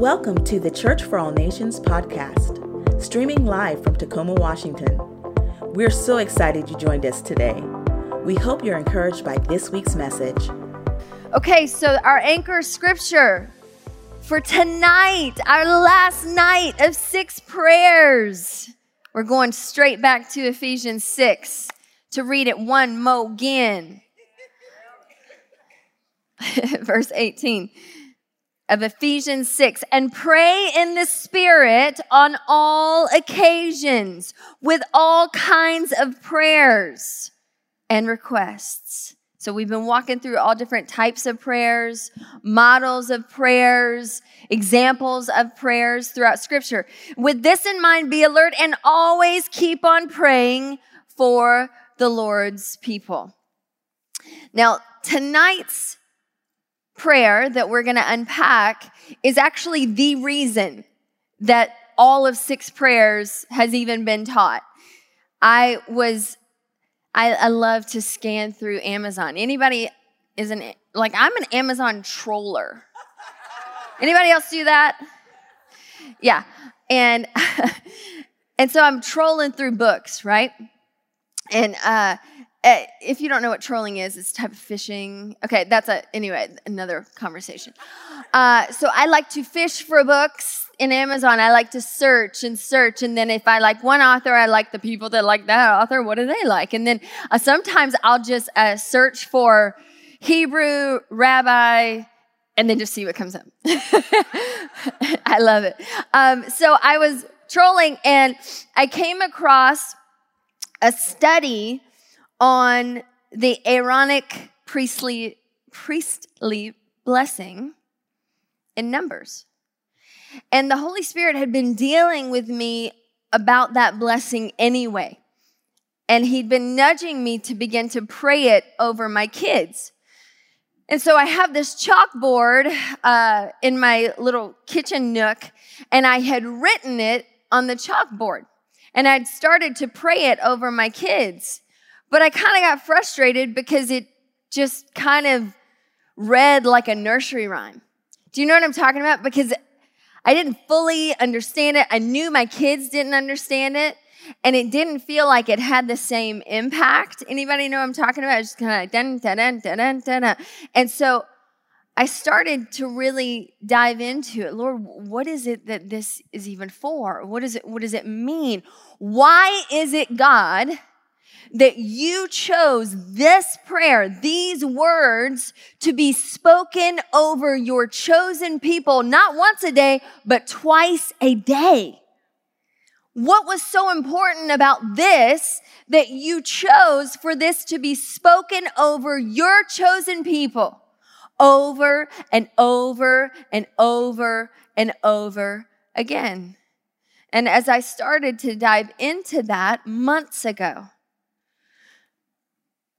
Welcome to the Church for All Nations podcast, streaming live from Tacoma, Washington. We're so excited you joined us today. We hope you're encouraged by this week's message. Okay, so our anchor scripture for tonight, our last night of six prayers. We're going straight back to Ephesians 6 to read it one more again. Verse 18 of Ephesians 6 and pray in the Spirit on all occasions with all kinds of prayers and requests. So we've been walking through all different types of prayers, models of prayers, examples of prayers throughout scripture. With this in mind, be alert and always keep on praying for the Lord's people. Now, tonight's prayer that we're going to unpack is actually the reason that all of six prayers has even been taught. I was, I, I love to scan through Amazon. Anybody is an, like, I'm an Amazon troller. Anybody else do that? Yeah. And, and so I'm trolling through books, right? And, uh, uh, if you don't know what trolling is, it's type of fishing. Okay, that's a anyway another conversation. Uh, so I like to fish for books in Amazon. I like to search and search, and then if I like one author, I like the people that like that author. What do they like? And then uh, sometimes I'll just uh, search for Hebrew rabbi, and then just see what comes up. I love it. Um, so I was trolling, and I came across a study on the Aaronic priestly, priestly blessing in Numbers. And the Holy Spirit had been dealing with me about that blessing anyway. And he'd been nudging me to begin to pray it over my kids. And so I have this chalkboard uh, in my little kitchen nook, and I had written it on the chalkboard. And I'd started to pray it over my kids. But I kind of got frustrated because it just kind of read like a nursery rhyme. Do you know what I'm talking about? Because I didn't fully understand it. I knew my kids didn't understand it. And it didn't feel like it had the same impact. Anybody know what I'm talking about? It's just kind of like dun, dun, dun, dun, dun, dun. And so I started to really dive into it. Lord, what is it that this is even for? What is it? What does it mean? Why is it, God, that you chose this prayer, these words to be spoken over your chosen people, not once a day, but twice a day. What was so important about this that you chose for this to be spoken over your chosen people over and over and over and over again? And as I started to dive into that months ago,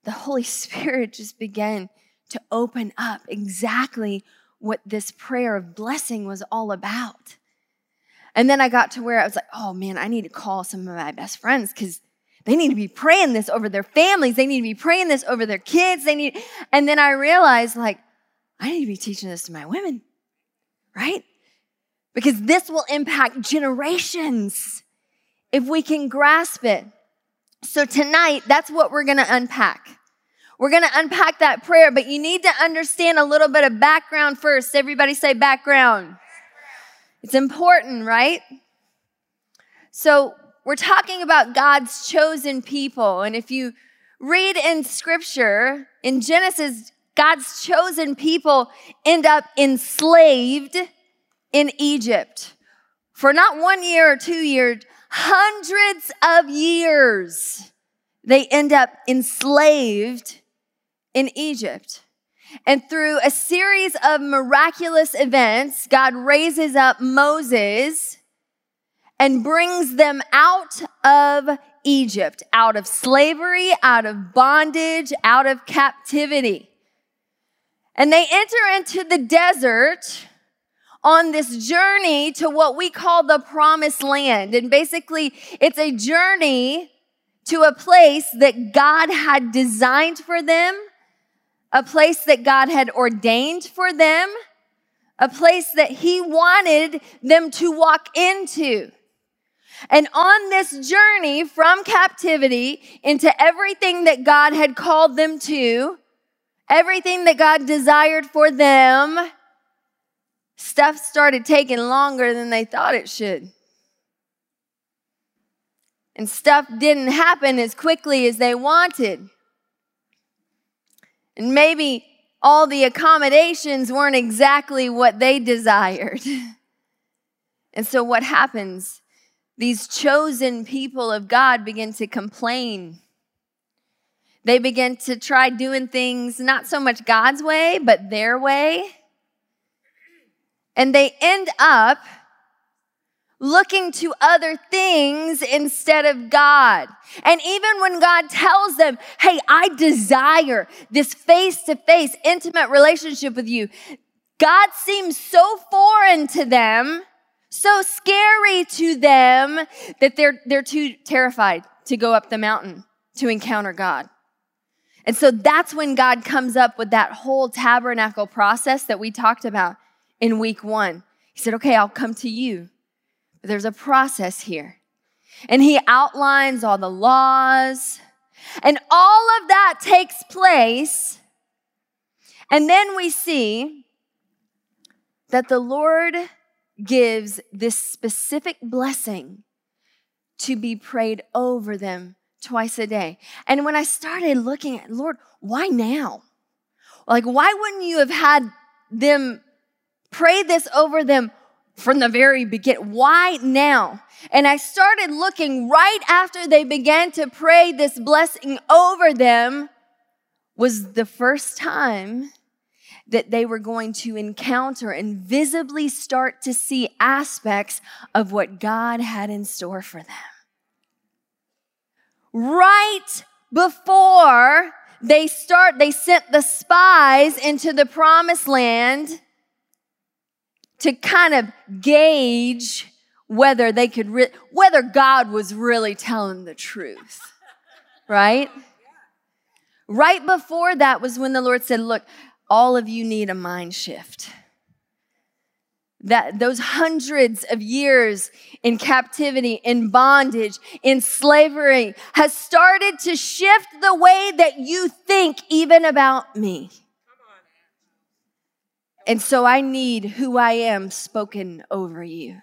the Holy Spirit just began to open up exactly what this prayer of blessing was all about. And then I got to where I was like, oh man, I need to call some of my best friends because they need to be praying this over their families. They need to be praying this over their kids. They need, and then I realized like, I need to be teaching this to my women, right? Because this will impact generations if we can grasp it. So tonight, that's what we're going to unpack. We're going to unpack that prayer, but you need to understand a little bit of background first. Everybody say background. It's important, right? So we're talking about God's chosen people. And if you read in scripture, in Genesis, God's chosen people end up enslaved in Egypt for not one year or two years, hundreds of years, they end up enslaved in Egypt. And through a series of miraculous events, God raises up Moses and brings them out of Egypt, out of slavery, out of bondage, out of captivity. And they enter into the desert on this journey to what we call the promised land. And basically, it's a journey to a place that God had designed for them, a place that God had ordained for them, a place that he wanted them to walk into. And on this journey from captivity into everything that God had called them to, everything that God desired for them, stuff started taking longer than they thought it should. And stuff didn't happen as quickly as they wanted. And maybe all the accommodations weren't exactly what they desired. And so, what happens? These chosen people of God begin to complain. They begin to try doing things not so much God's way, but their way. And they end up looking to other things instead of God. And even when God tells them, Hey, I desire this face to face, intimate relationship with you, God seems so foreign to them, so scary to them that they're, they're too terrified to go up the mountain to encounter God. And so that's when God comes up with that whole tabernacle process that we talked about in week one. He said, Okay, I'll come to you. But there's a process here. And he outlines all the laws, and all of that takes place. And then we see that the Lord gives this specific blessing to be prayed over them twice a day. And when I started looking at, Lord, why now? Like, why wouldn't you have had them pray this over them from the very beginning. Why now? And I started looking right after they began to pray this blessing over them was the first time that they were going to encounter and visibly start to see aspects of what God had in store for them. Right before they start, they sent the spies into the promised land to kind of gauge whether they could, re- whether God was really telling the truth, right? Right before that was when the Lord said, Look, all of you need a mind shift. That those hundreds of years in captivity, in bondage, in slavery has started to shift the way that you think even about me. And so I need who I am spoken over you.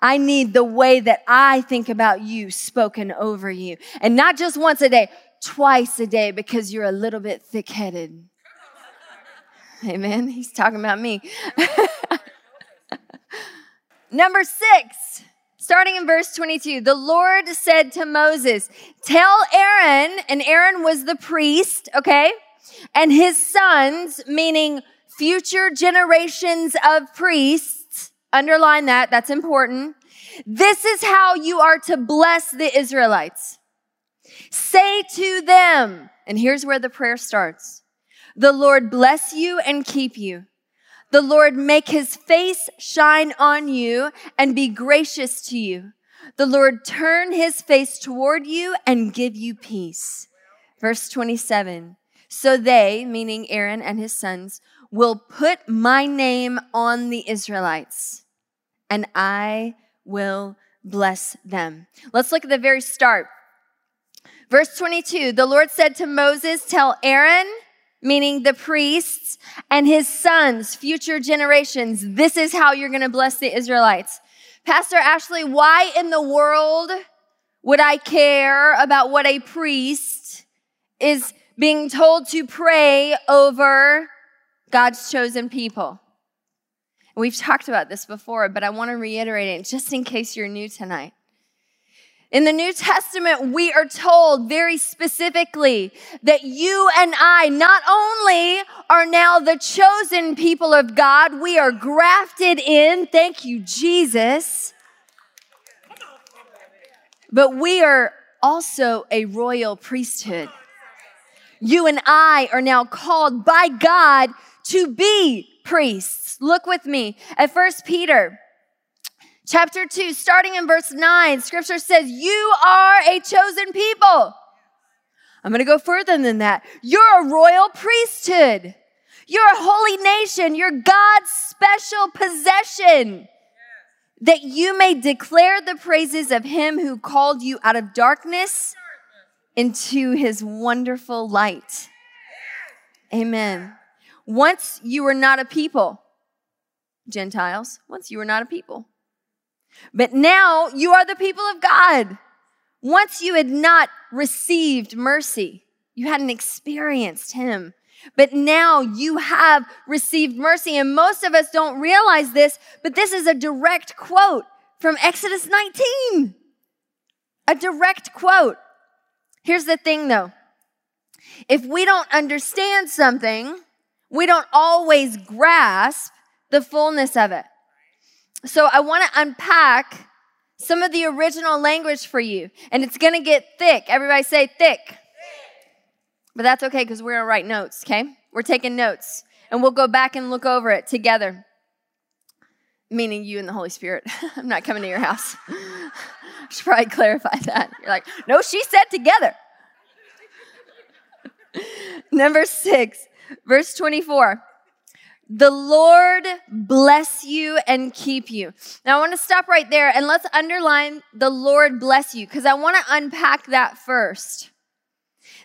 I need the way that I think about you spoken over you. And not just once a day, twice a day because you're a little bit thick headed. Amen. He's talking about me. Number six, starting in verse 22, the Lord said to Moses, Tell Aaron, and Aaron was the priest, okay, and his sons, meaning future generations of priests. Underline that, that's important. This is how you are to bless the Israelites. Say to them, and here's where the prayer starts The Lord bless you and keep you. The Lord make his face shine on you and be gracious to you. The Lord turn his face toward you and give you peace. Verse 27. So they, meaning Aaron and his sons, will put my name on the Israelites, and I will bless them. Let's look at the very start. Verse 22 The Lord said to Moses, Tell Aaron, meaning the priests, and his sons, future generations, this is how you're going to bless the Israelites. Pastor Ashley, why in the world would I care about what a priest is being told to pray over God's chosen people. We've talked about this before, but I want to reiterate it just in case you're new tonight. In the New Testament, we are told very specifically that you and I not only are now the chosen people of God, we are grafted in. Thank you, Jesus. But we are also a royal priesthood. You and I are now called by God to be priests. Look with me at First Peter chapter 2, starting in verse 9. Scripture says, You are a chosen people. I'm going to go further than that. You're a royal priesthood. You're a holy nation. You're God's special possession. That you may declare the praises of him who called you out of darkness into his wonderful light. Amen. Once you were not a people, Gentiles, once you were not a people. But now you are the people of God. Once you had not received mercy, you hadn't experienced Him. But now you have received mercy. And most of us don't realize this, but this is a direct quote from Exodus 19. A direct quote. Here's the thing though if we don't understand something, we don't always grasp the fullness of it. So I want to unpack some of the original language for you, and it's going to get thick. Everybody say thick. thick. But that's okay because we're going to write notes, okay? We're taking notes, and we'll go back and look over it together. Meaning you and the Holy Spirit. I'm not coming to your house. Should probably clarify that. You're like, no, she said together. Number six, verse 24. The Lord bless you and keep you. Now, I want to stop right there and let's underline the Lord bless you because I want to unpack that first.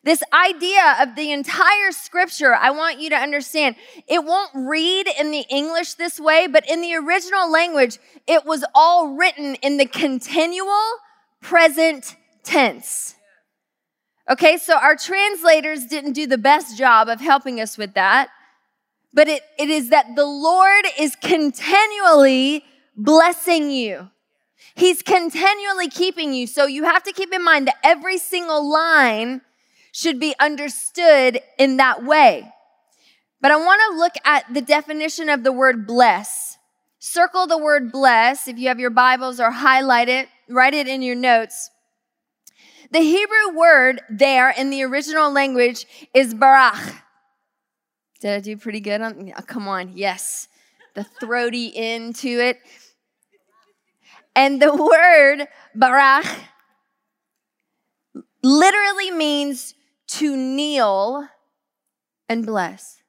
This idea of the entire scripture, I want you to understand, it won't read in the English this way, but in the original language, it was all written in the continual present tense. Okay, so our translators didn't do the best job of helping us with that, but it, it is that the Lord is continually blessing you. He's continually keeping you. So you have to keep in mind that every single line should be understood in that way. But I want to look at the definition of the word bless. Circle the word bless if you have your Bibles or highlight it, write it in your notes. The Hebrew word there in the original language is barach. Did I do pretty good on? Oh, come on, yes. The throaty end to it. And the word barach literally means to kneel and bless.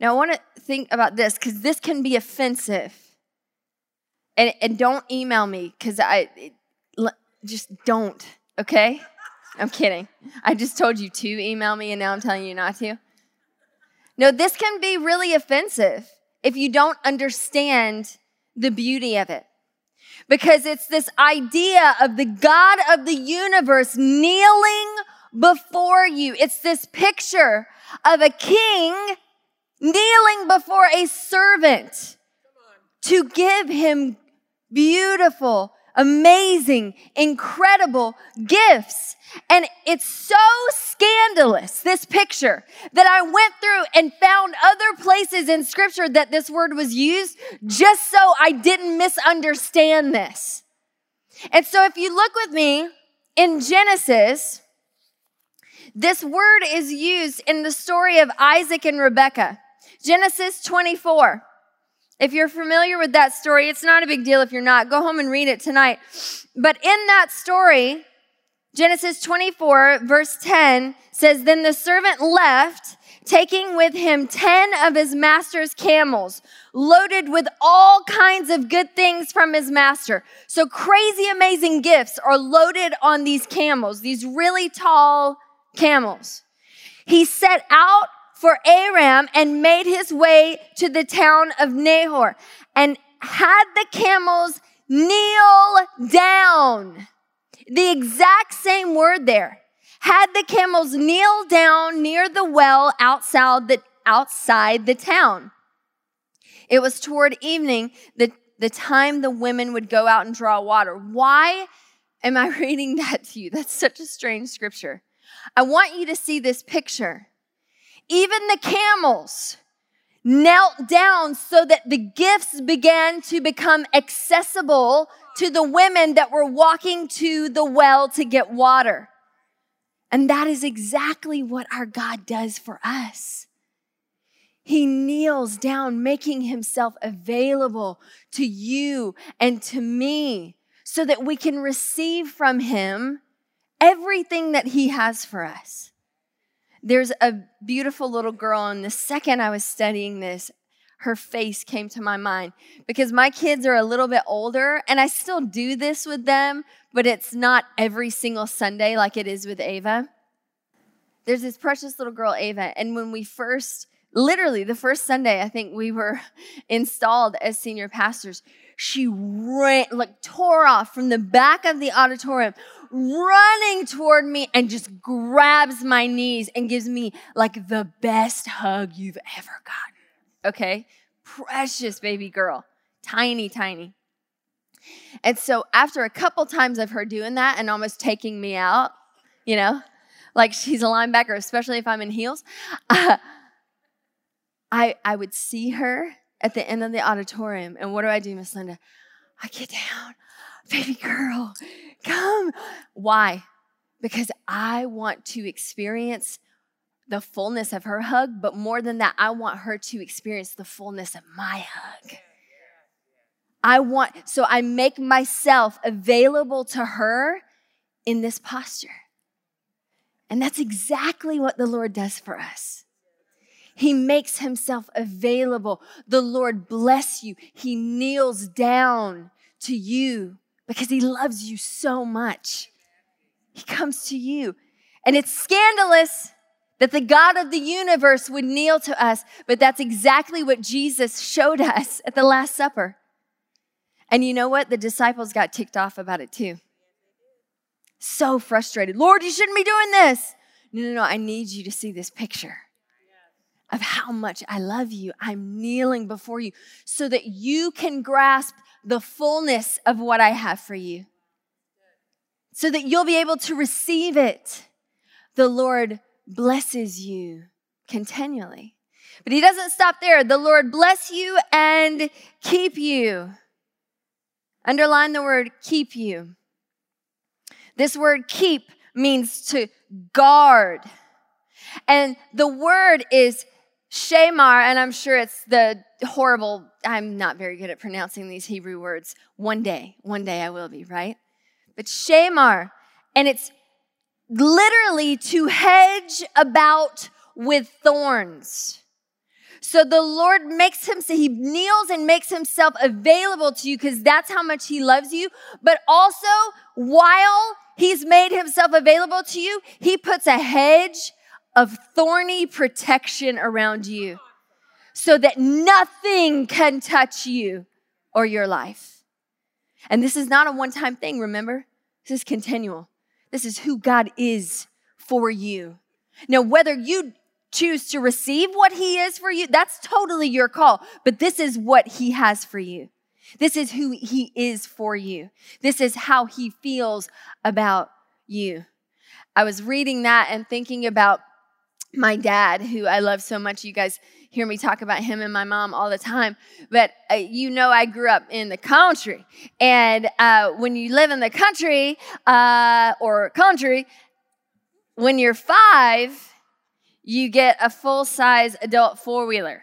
Now, I want to think about this because this can be offensive. And, and don't email me because I, just don't, okay? I'm kidding. I just told you to email me and now I'm telling you not to. No, this can be really offensive if you don't understand the beauty of it. Because it's this idea of the God of the universe kneeling before you. It's this picture of a king kneeling before a servant to give him beautiful amazing, incredible gifts. And it's so scandalous, this picture, that I went through and found other places in scripture that this word was used just so I didn't misunderstand this. And so if you look with me in Genesis, this word is used in the story of Isaac and Rebekah. Genesis 24. If you're familiar with that story, it's not a big deal if you're not. Go home and read it tonight. But in that story, Genesis 24, verse 10 says, Then the servant left, taking with him 10 of his master's camels, loaded with all kinds of good things from his master. So crazy, amazing gifts are loaded on these camels, these really tall camels. He set out for Aram and made his way to the town of Nahor and had the camels kneel down. The exact same word there. Had the camels kneel down near the well outside the, outside the town. It was toward evening, the, the time the women would go out and draw water. Why am I reading that to you? That's such a strange scripture. I want you to see this picture. Even the camels knelt down so that the gifts began to become accessible to the women that were walking to the well to get water. And that is exactly what our God does for us. He kneels down, making himself available to you and to me so that we can receive from him everything that he has for us. There's a beautiful little girl, and the second I was studying this, her face came to my mind because my kids are a little bit older and I still do this with them, but it's not every single Sunday like it is with Ava. There's this precious little girl, Ava, and when we first, literally the first Sunday, I think we were installed as senior pastors, she ran, like tore off from the back of the auditorium, running toward me and just grabs my knees and gives me like the best hug you've ever gotten okay? Precious baby girl, tiny, tiny. And so after a couple times of her doing that and almost taking me out, you know, like she's a linebacker, especially if I'm in heels, uh, I, I would see her at the end of the auditorium. And what do I do, Miss Linda? I get down, baby girl, come. Why? Because I want to experience the fullness of her hug, but more than that, I want her to experience the fullness of my hug. I want, so I make myself available to her in this posture. And that's exactly what the Lord does for us. He makes himself available. The Lord bless you. He kneels down to you because he loves you so much. He comes to you. And it's scandalous that the God of the universe would kneel to us, but that's exactly what Jesus showed us at the Last Supper. And you know what? The disciples got ticked off about it too. So frustrated. Lord, you shouldn't be doing this. No, no, no. I need you to see this picture of how much I love you. I'm kneeling before you so that you can grasp the fullness of what I have for you, so that you'll be able to receive it. The Lord blesses you continually. But he doesn't stop there. The Lord bless you and keep you. Underline the word keep you. This word keep means to guard. And the word is shamar, and I'm sure it's the horrible, I'm not very good at pronouncing these Hebrew words. One day, one day I will be, right? But shamar, and it's literally to hedge about with thorns. So the Lord makes him, so he kneels and makes himself available to you because that's how much he loves you. But also, while he's made himself available to you, he puts a hedge of thorny protection around you so that nothing can touch you or your life. And this is not a one time thing, remember? This is continual. This is who God is for you. Now, whether you choose to receive what He is for you, that's totally your call. But this is what He has for you. This is who He is for you. This is how He feels about you. I was reading that and thinking about my dad, who I love so much. You guys hear me talk about him and my mom all the time. But uh, you know, I grew up in the country. And uh, when you live in the country uh, or country, when you're five, you get a full size adult four wheeler.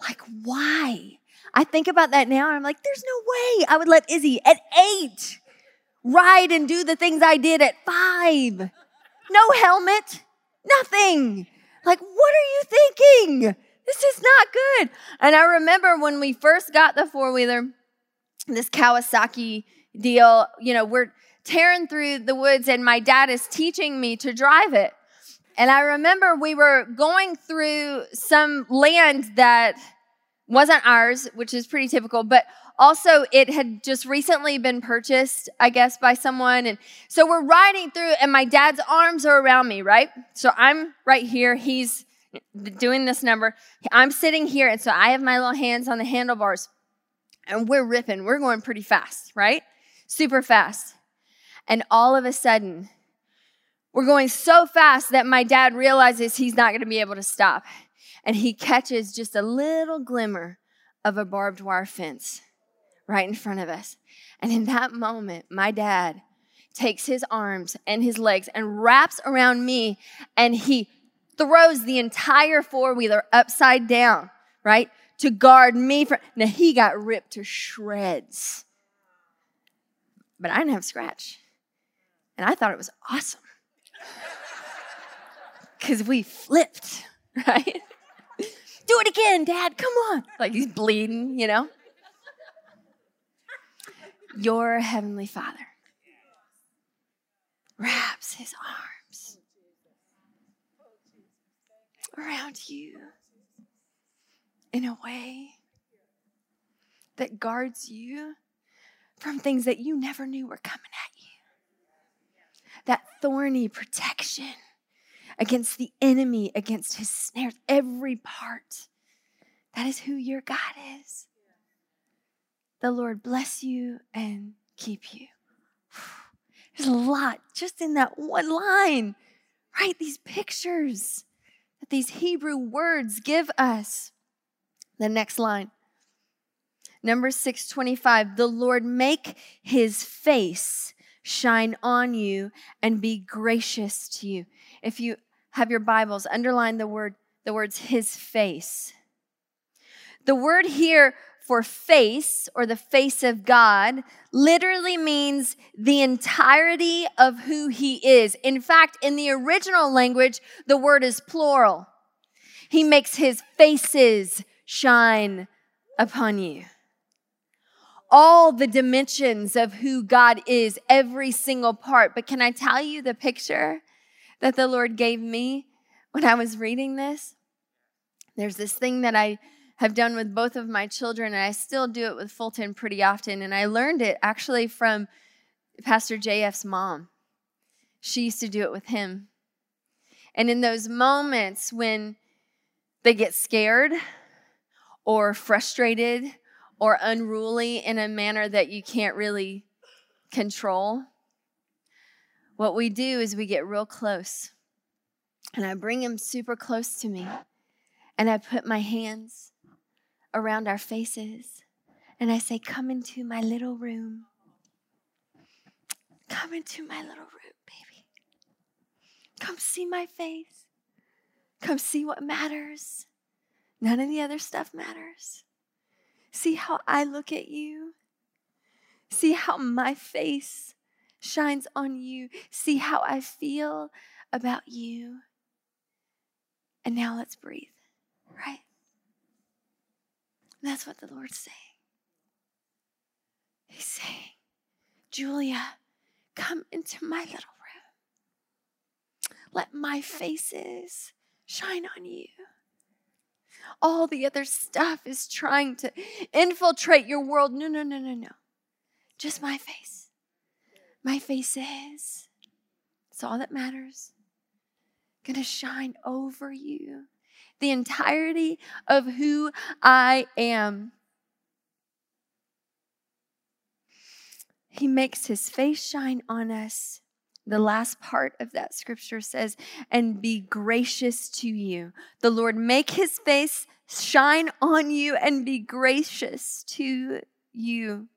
Like, why? I think about that now and I'm like, there's no way I would let Izzy at eight ride and do the things I did at five. No helmet, nothing. Like, what are you thinking? This is not good. And I remember when we first got the four wheeler, this Kawasaki deal, you know, we're tearing through the woods and my dad is teaching me to drive it. And I remember we were going through some land that wasn't ours, which is pretty typical, but also it had just recently been purchased, I guess, by someone. And so we're riding through, and my dad's arms are around me, right? So I'm right here. He's doing this number. I'm sitting here, and so I have my little hands on the handlebars, and we're ripping. We're going pretty fast, right? Super fast. And all of a sudden, we're going so fast that my dad realizes he's not going to be able to stop. And he catches just a little glimmer of a barbed wire fence right in front of us. And in that moment, my dad takes his arms and his legs and wraps around me and he throws the entire four wheeler upside down, right? To guard me from. Now he got ripped to shreds. But I didn't have a scratch. And I thought it was awesome. because we flipped, right? Do it again, Dad, come on. Like he's bleeding, you know? Your Heavenly Father wraps his arms around you in a way that guards you from things that you never knew were coming at you. That thorny protection against the enemy, against his snares, every part. That is who your God is. The Lord bless you and keep you. There's a lot just in that one line, right? These pictures that these Hebrew words give us. The next line. Number 625, the Lord make his face shine on you and be gracious to you. If you have your Bibles, underline the word the words his face. The word here for face or the face of God literally means the entirety of who he is. In fact, in the original language, the word is plural. He makes his faces shine upon you. All the dimensions of who God is, every single part. But can I tell you the picture that the Lord gave me when I was reading this? There's this thing that I have done with both of my children, and I still do it with Fulton pretty often. And I learned it actually from Pastor JF's mom. She used to do it with him. And in those moments when they get scared or frustrated or unruly in a manner that you can't really control, what we do is we get real close. And I bring him super close to me. And I put my hands around our faces. And I say, Come into my little room. Come into my little room, baby. Come see my face. Come see what matters. None of the other stuff matters. See how I look at you. See how my face shines on you. See how I feel about you. And now let's breathe, right? That's what the Lord's saying. He's saying, Julia, come into my little room. Let my faces shine on you. All the other stuff is trying to infiltrate your world. No, no, no, no, no. Just my face. My face is. It's all that matters. Gonna shine over you the entirety of who I am. He makes his face shine on us. The last part of that scripture says, and be gracious to you. The Lord make his face shine on you and be gracious to you.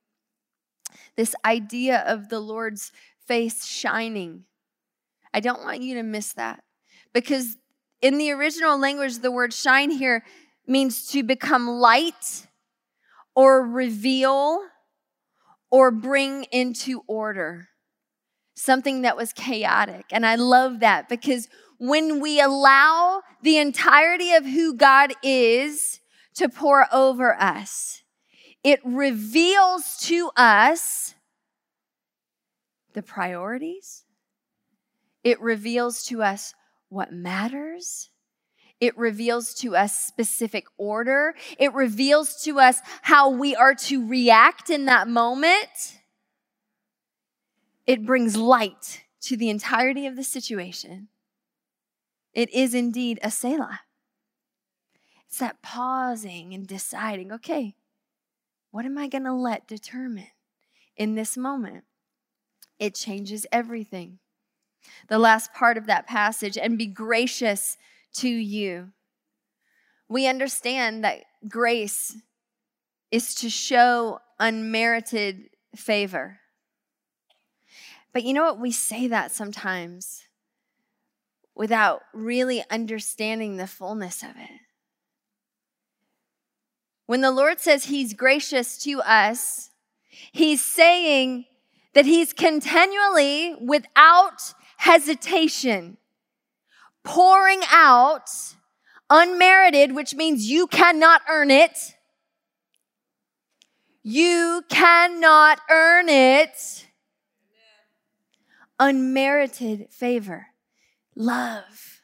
This idea of the Lord's face shining. I don't want you to miss that because in the original language, the word shine here means to become light or reveal or bring into order something that was chaotic. And I love that because when we allow the entirety of who God is to pour over us, it reveals to us the priorities. It reveals to us what matters. It reveals to us specific order. It reveals to us how we are to react in that moment. It brings light to the entirety of the situation. It is indeed a Selah. It's that pausing and deciding, okay, what am I going to let determine in this moment? It changes everything the last part of that passage, and be gracious to you. We understand that grace is to show unmerited favor. But you know what? We say that sometimes without really understanding the fullness of it. When the Lord says He's gracious to us, He's saying that He's continually, without hesitation, pouring out unmerited, which means you cannot earn it. You cannot earn it. Unmerited favor, love,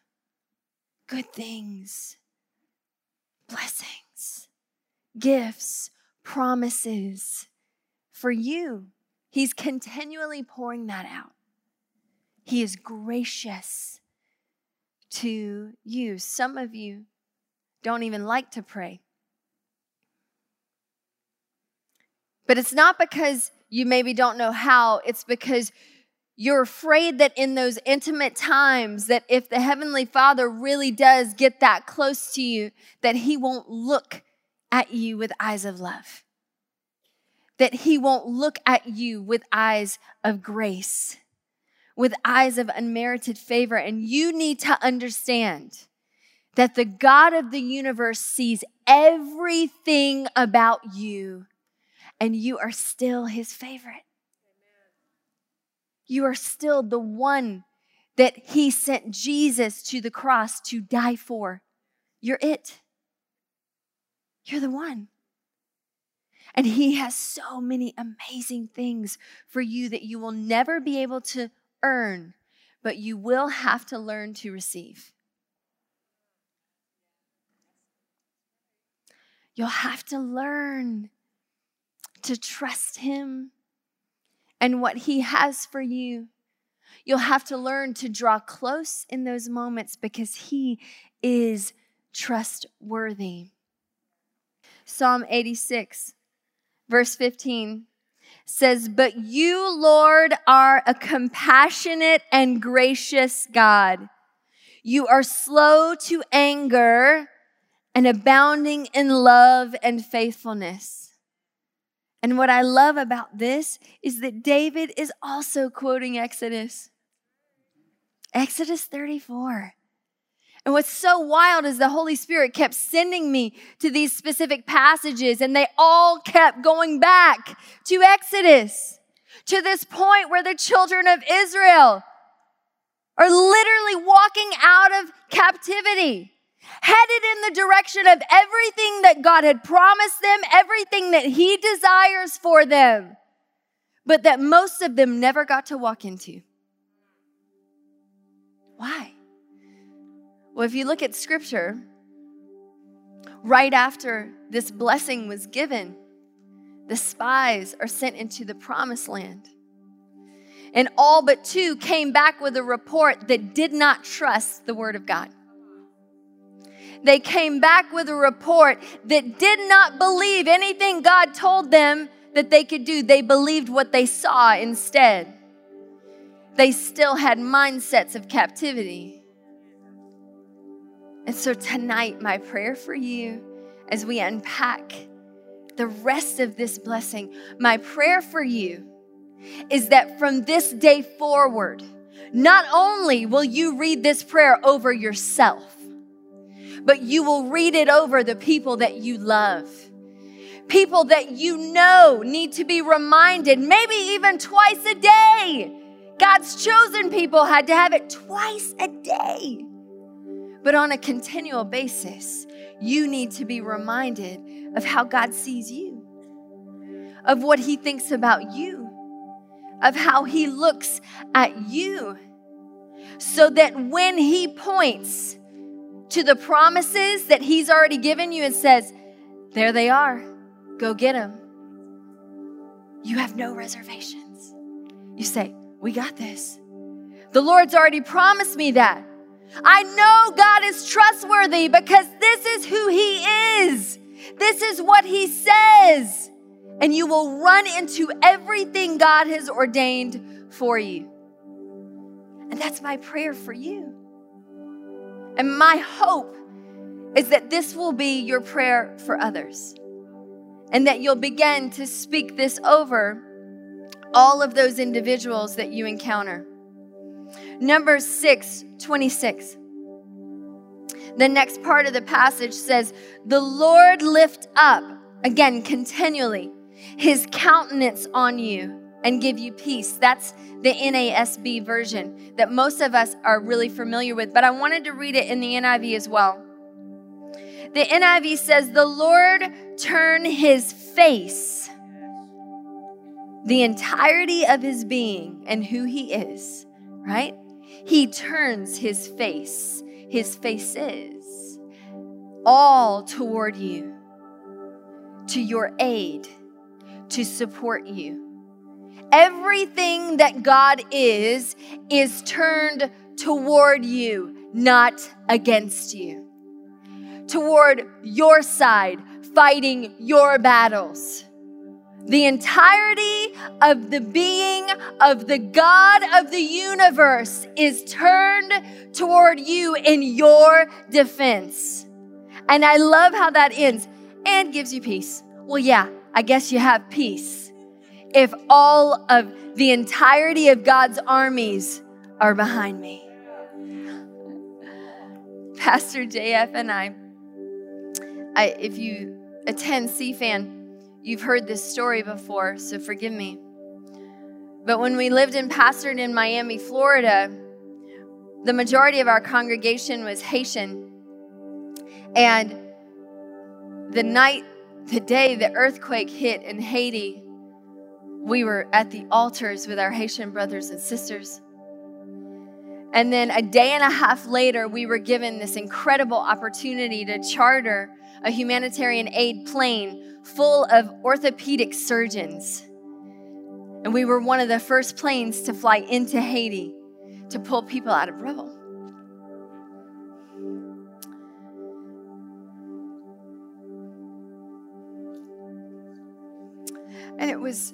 good things, blessings, gifts, promises for you. He's continually pouring that out. He is gracious to you. Some of you don't even like to pray. But it's not because you maybe don't know how, it's because you're afraid that in those intimate times that if the heavenly Father really does get that close to you that he won't look at you with eyes of love. That he won't look at you with eyes of grace with eyes of unmerited favor. And you need to understand that the God of the universe sees everything about you, and you are still his favorite. You are still the one that he sent Jesus to the cross to die for. You're it. You're the one. And he has so many amazing things for you that you will never be able to earn, but you will have to learn to receive. You'll have to learn to trust Him and what He has for you. You'll have to learn to draw close in those moments because He is trustworthy. Psalm 86, verse 15 says, But you, Lord, are a compassionate and gracious God. You are slow to anger and abounding in love and faithfulness. And what I love about this is that David is also quoting Exodus. Exodus 34. And what's so wild is the Holy Spirit kept sending me to these specific passages, and they all kept going back to Exodus, to this point where the children of Israel are literally walking out of captivity, headed in the direction of everything that God had promised them, everything that He desires for them, but that most of them never got to walk into. Why? Well, if you look at scripture, right after this blessing was given, the spies are sent into the promised land. And all but two came back with a report that did not trust the word of God. They came back with a report that did not believe anything God told them that they could do. They believed what they saw instead. They still had mindsets of captivity. And so tonight, my prayer for you as we unpack the rest of this blessing, my prayer for you is that from this day forward, not only will you read this prayer over yourself, but you will read it over the people that you love. People that you know need to be reminded, maybe even twice a day. God's chosen people had to have it twice a day. But on a continual basis, you need to be reminded of how God sees you, of what He thinks about you, of how He looks at you, so that when He points to the promises that He's already given you and says, There they are, go get them, you have no reservations. You say, We got this. The Lord's already promised me that. I know God is trustworthy because this is who He is. This is what He says. And you will run into everything God has ordained for you. And that's my prayer for you. And my hope is that this will be your prayer for others. And that you'll begin to speak this over all of those individuals that you encounter. Numbers 6 26. The next part of the passage says, The Lord lift up, again, continually, his countenance on you and give you peace. That's the NASB version that most of us are really familiar with, but I wanted to read it in the NIV as well. The NIV says, The Lord turn his face, the entirety of his being and who he is, right? He turns his face, his faces, all toward you, to your aid, to support you. Everything that God is, is turned toward you, not against you. Toward your side, fighting your battles. The entirety of the being of the God of the universe is turned toward you in your defense. And I love how that ends and gives you peace. Well, yeah, I guess you have peace if all of the entirety of God's armies are behind me. Pastor JF and I, I if you attend CFAN, You've heard this story before, so forgive me. But when we lived in pastored in Miami, Florida, the majority of our congregation was Haitian. And the night, the day the earthquake hit in Haiti, we were at the altars with our Haitian brothers and sisters. And then a day and a half later, we were given this incredible opportunity to charter a humanitarian aid plane full of orthopedic surgeons. And we were one of the first planes to fly into Haiti to pull people out of rubble. And it was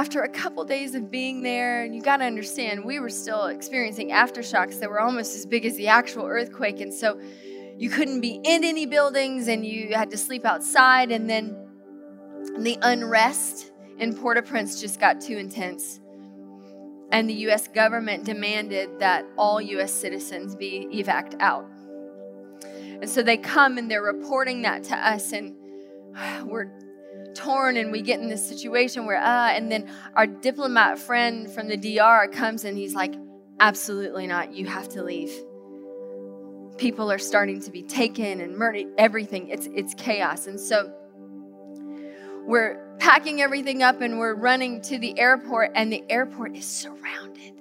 after a couple days of being there, and you got to understand, we were still experiencing aftershocks that were almost as big as the actual earthquake. And so you couldn't be in any buildings and you had to sleep outside. And then the unrest in Port au Prince just got too intense. And the US government demanded that all US citizens be evac out. And so they come and they're reporting that to us, and we're torn and we get in this situation where, uh, and then our diplomat friend from the DR comes and he's like, absolutely not, you have to leave. People are starting to be taken and murdered, everything. It's, it's chaos. And so we're packing everything up and we're running to the airport, and the airport is surrounded.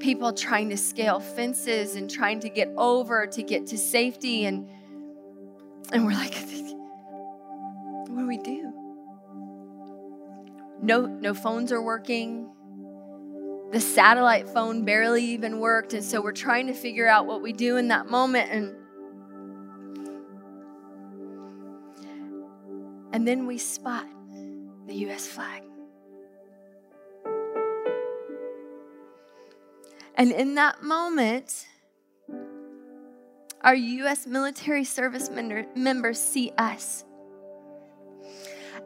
People trying to scale fences and trying to get over to get to safety. And, and we're like, we do? No, no phones are working. The satellite phone barely even worked. And so we're trying to figure out what we do in that moment. And, and then we spot the US flag. And in that moment, our U.S. military service members see us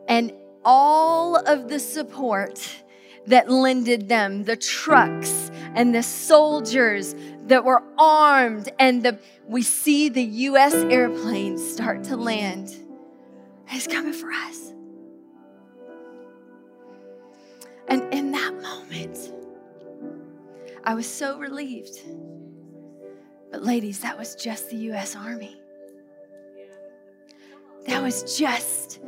and all of the support that lended them the trucks and the soldiers that were armed and the we see the US airplanes start to land. It's coming for us. And in that moment I was so relieved. But ladies that was just the US army. That was just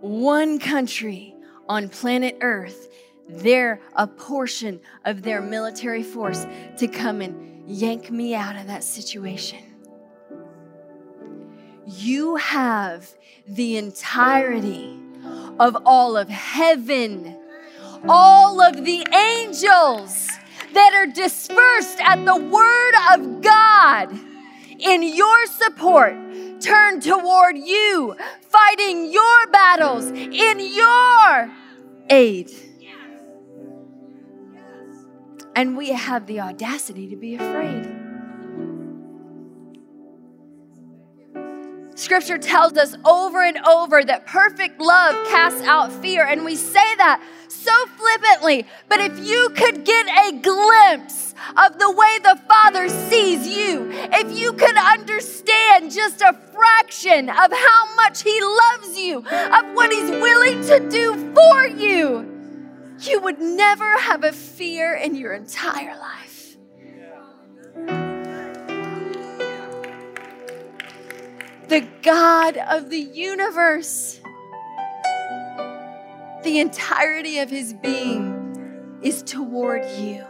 one country on planet Earth, they're a portion of their military force to come and yank me out of that situation. You have the entirety of all of heaven, all of the angels that are dispersed at the word of God in your support turn toward you, fighting your battles in your aid. And we have the audacity to be afraid. Scripture tells us over and over that perfect love casts out fear, and we say that so flippantly. But if you could get a glimpse of the way the Father sees you, if you could understand just a fraction of how much He loves you, of what He's willing to do for you, you would never have a fear in your entire life. The God of the universe, the entirety of His being is toward you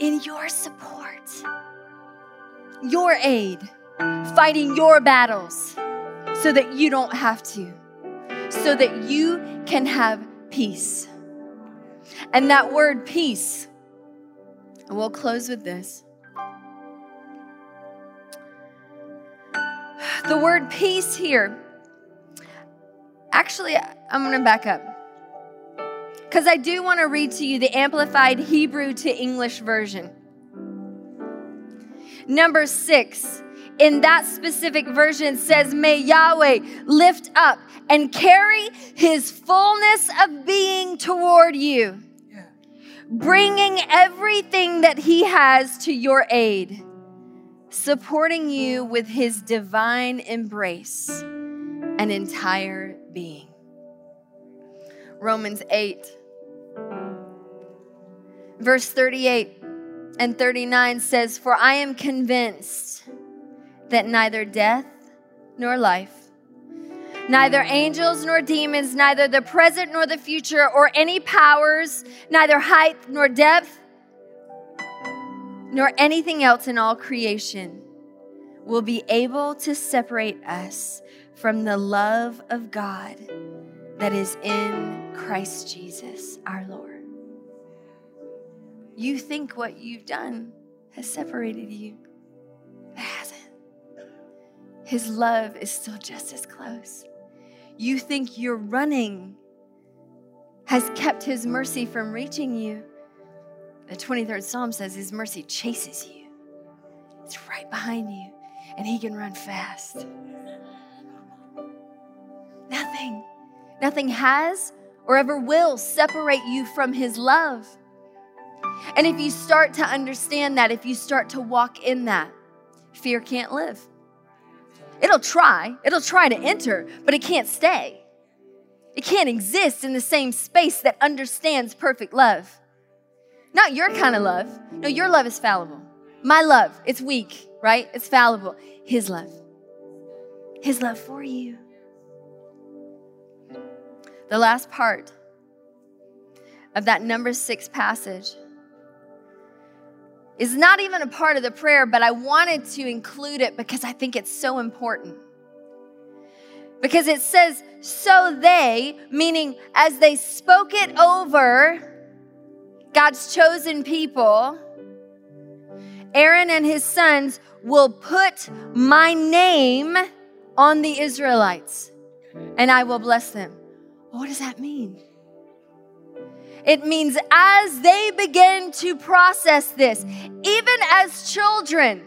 in your support, your aid, fighting your battles so that you don't have to, so that you can have peace. And that word peace, and we'll close with this. The word peace here, actually, I'm going to back up because I do want to read to you the Amplified Hebrew to English version. Number six, in that specific version says, May Yahweh lift up and carry his fullness of being toward you, bringing everything that he has to your aid, supporting you with his divine embrace and entire being. Romans 8 Verse 38 and 39 says, For I am convinced that neither death nor life, neither angels nor demons, neither the present nor the future, or any powers, neither height nor depth, nor anything else in all creation will be able to separate us from the love of God that is in Christ Jesus our Lord. You think what you've done has separated you. It hasn't. His love is still just as close. You think your running has kept His mercy from reaching you. The 23rd Psalm says His mercy chases you, it's right behind you, and He can run fast. Nothing, nothing has or ever will separate you from His love. And if you start to understand that, if you start to walk in that, fear can't live. It'll try, it'll try to enter, but it can't stay. It can't exist in the same space that understands perfect love. Not your kind of love. No, your love is fallible. My love, it's weak, right? It's fallible. His love. His love for you. The last part of that number six passage is not even a part of the prayer, but I wanted to include it because I think it's so important. Because it says, so they, meaning as they spoke it over God's chosen people, Aaron and his sons will put my name on the Israelites and I will bless them. What does that mean? It means as they begin to process this, even as children,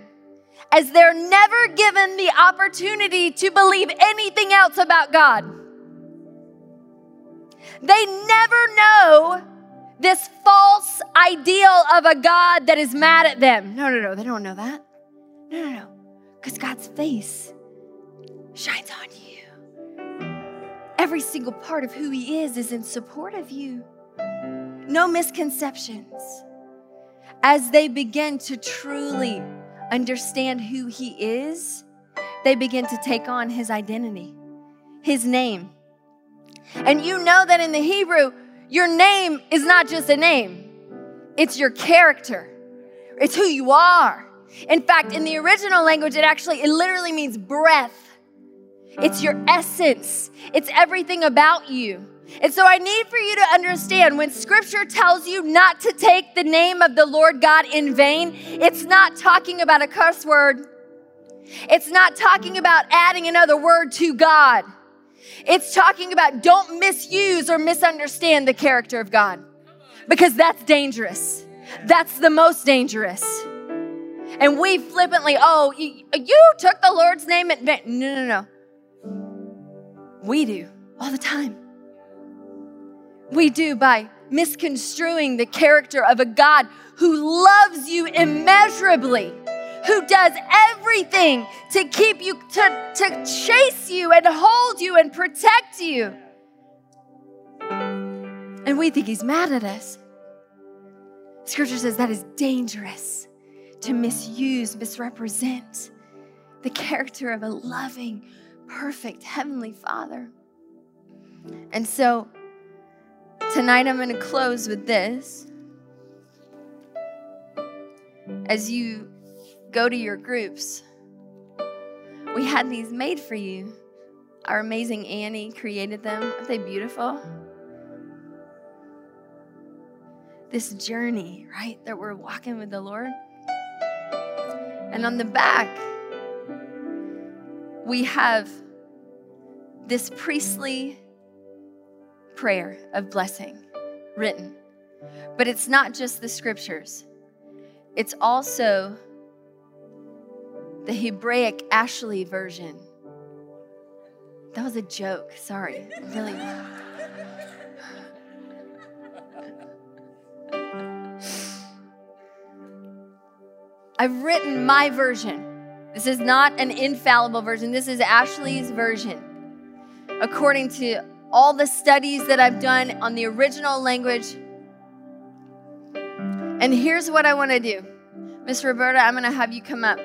as they're never given the opportunity to believe anything else about God, they never know this false ideal of a God that is mad at them. No, no, no, they don't know that. No, no, no. Because God's face shines on you. Every single part of who He is is in support of you no misconceptions. As they begin to truly understand who He is, they begin to take on His identity, His name. And you know that in the Hebrew, your name is not just a name, it's your character, it's who you are. In fact, in the original language, it actually, it literally means breath. It's your essence. It's everything about you. And so I need for you to understand when scripture tells you not to take the name of the Lord God in vain, it's not talking about a curse word. It's not talking about adding another word to God. It's talking about don't misuse or misunderstand the character of God because that's dangerous. That's the most dangerous. And we flippantly, oh, you, took the Lord's name in vain. No, no, no. We do all the time. We do by misconstruing the character of a God who loves you immeasurably, who does everything to keep you, to, to chase you and hold you and protect you. And we think he's mad at us. Scripture says that is dangerous to misuse, misrepresent the character of a loving, perfect Heavenly Father. And so tonight I'm going to close with this. As you go to your groups, we had these made for you. Our amazing Annie created them. Aren't they beautiful? This journey, right, that we're walking with the Lord. And on the back, we have this priestly prayer of blessing written. But it's not just the scriptures, it's also the Hebraic Ashley version. That was a joke. Sorry. Really. I've written my version. This is not an infallible version. This is Ashley's version. According to all the studies that I've done on the original language. And here's what I want to do. Miss Roberta, I'm going to have you come up.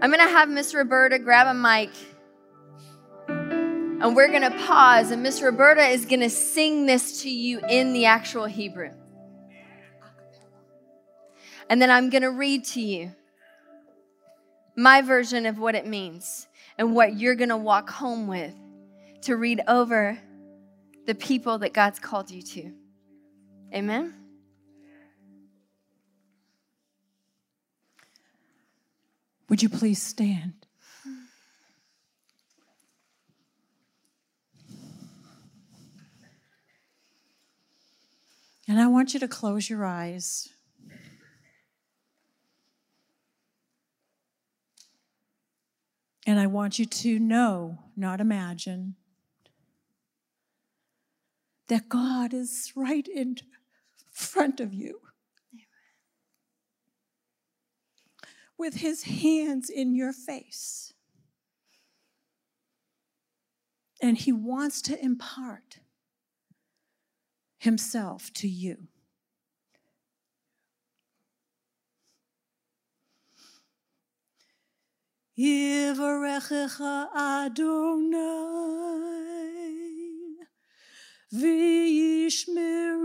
I'm going to have Miss Roberta grab a mic. And we're going to pause, and Miss Roberta is going to sing this to you in the actual Hebrew. And then I'm going to read to you my version of what it means and what you're going to walk home with to read over the people that God's called you to. Amen? Would you please stand? And I want you to close your eyes. And I want you to know, not imagine, that God is right in front of you. With his hands in your face. And he wants to impart himself to you. Yivarechecha Adonai v'yishmerecha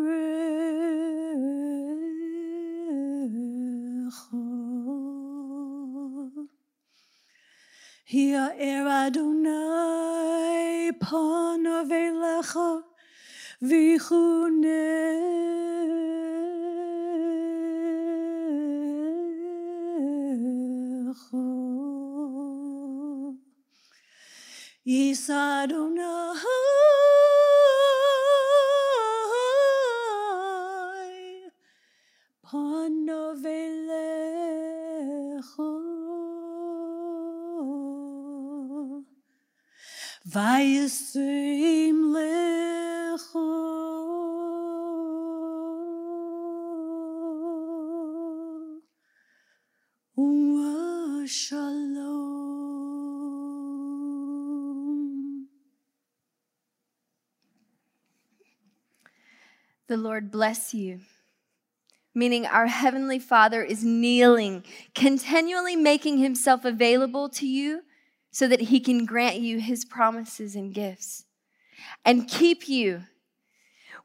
Ya'er Adonai panav elecha v'chunecha Yisadonai panav elecha Vayisim lecha The Lord bless you. Meaning, our Heavenly Father is kneeling, continually making Himself available to you so that He can grant you His promises and gifts and keep you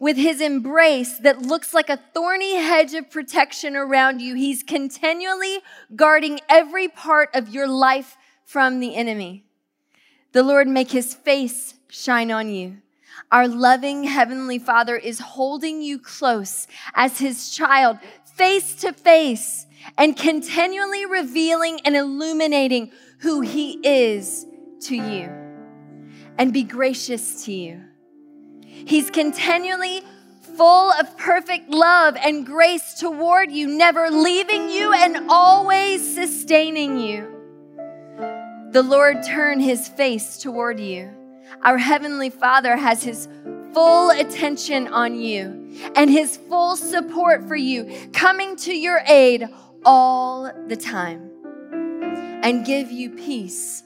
with His embrace that looks like a thorny hedge of protection around you. He's continually guarding every part of your life from the enemy. The Lord make His face shine on you. Our loving Heavenly Father is holding you close as His child, face to face, and continually revealing and illuminating who He is to you and be gracious to you. He's continually full of perfect love and grace toward you, never leaving you and always sustaining you. The Lord turn his face toward you. Our Heavenly Father has his full attention on you and his full support for you, coming to your aid all the time and give you peace.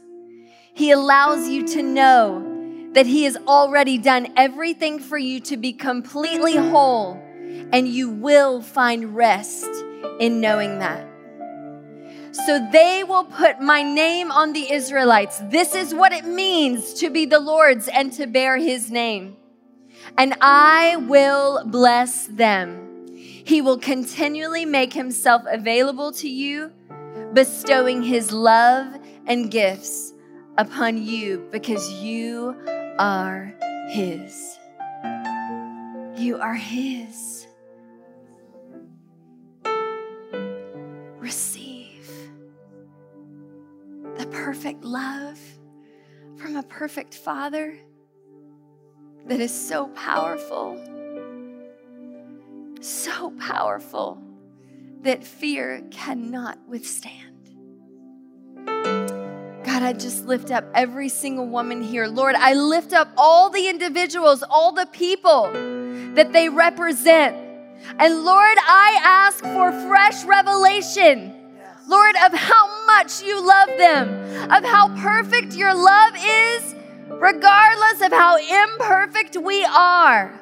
He allows you to know that He has already done everything for you to be completely whole, and you will find rest in knowing that. So they will put my name on the Israelites. This is what it means to be the Lord's and to bear His name. And I will bless them. He will continually make Himself available to you, bestowing His love and gifts upon you because you are His. You are His. Receive perfect love from a perfect Father that is so powerful, so powerful that fear cannot withstand. God, I just lift up every single woman here. Lord, I lift up all the individuals, all the people that they represent. And Lord, I ask for fresh revelation, Lord, of how much you love them, of how perfect your love is, regardless of how imperfect we are.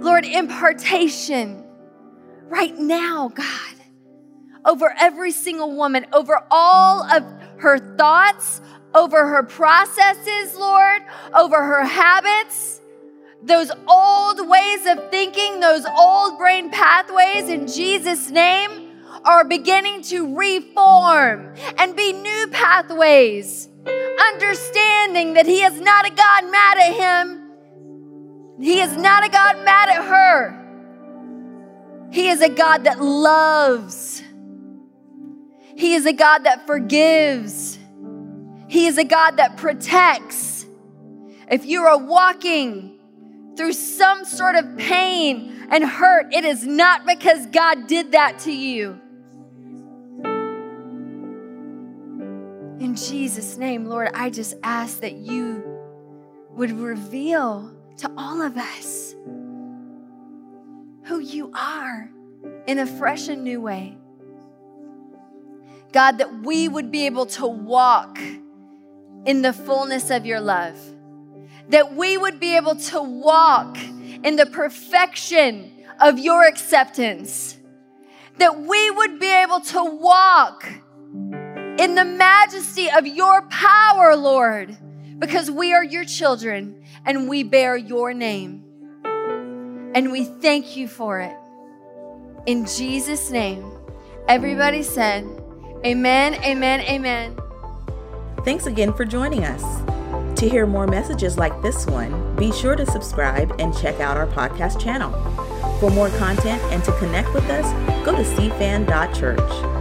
Lord, impartation right now, God over every single woman, over all of her thoughts, over her processes, Lord, over her habits, those old ways of thinking, those old brain pathways in Jesus' name are beginning to reform and be new pathways. Understanding that He is not a God mad at him, He is not a God mad at her. He is a God that loves. He is a God that forgives. He is a God that protects. If you are walking through some sort of pain and hurt, it is not because God did that to you. In Jesus' name, Lord, I just ask that you would reveal to all of us who you are in a fresh and new way. God, that we would be able to walk in the fullness of your love, that we would be able to walk in the perfection of your acceptance, that we would be able to walk in the majesty of your power, Lord, because we are your children and we bear your name. And we thank you for it. In Jesus' name, everybody said, Amen, amen, amen. Thanks again for joining us. To hear more messages like this one, be sure to subscribe and check out our podcast channel. For more content and to connect with us, go to cfan.church.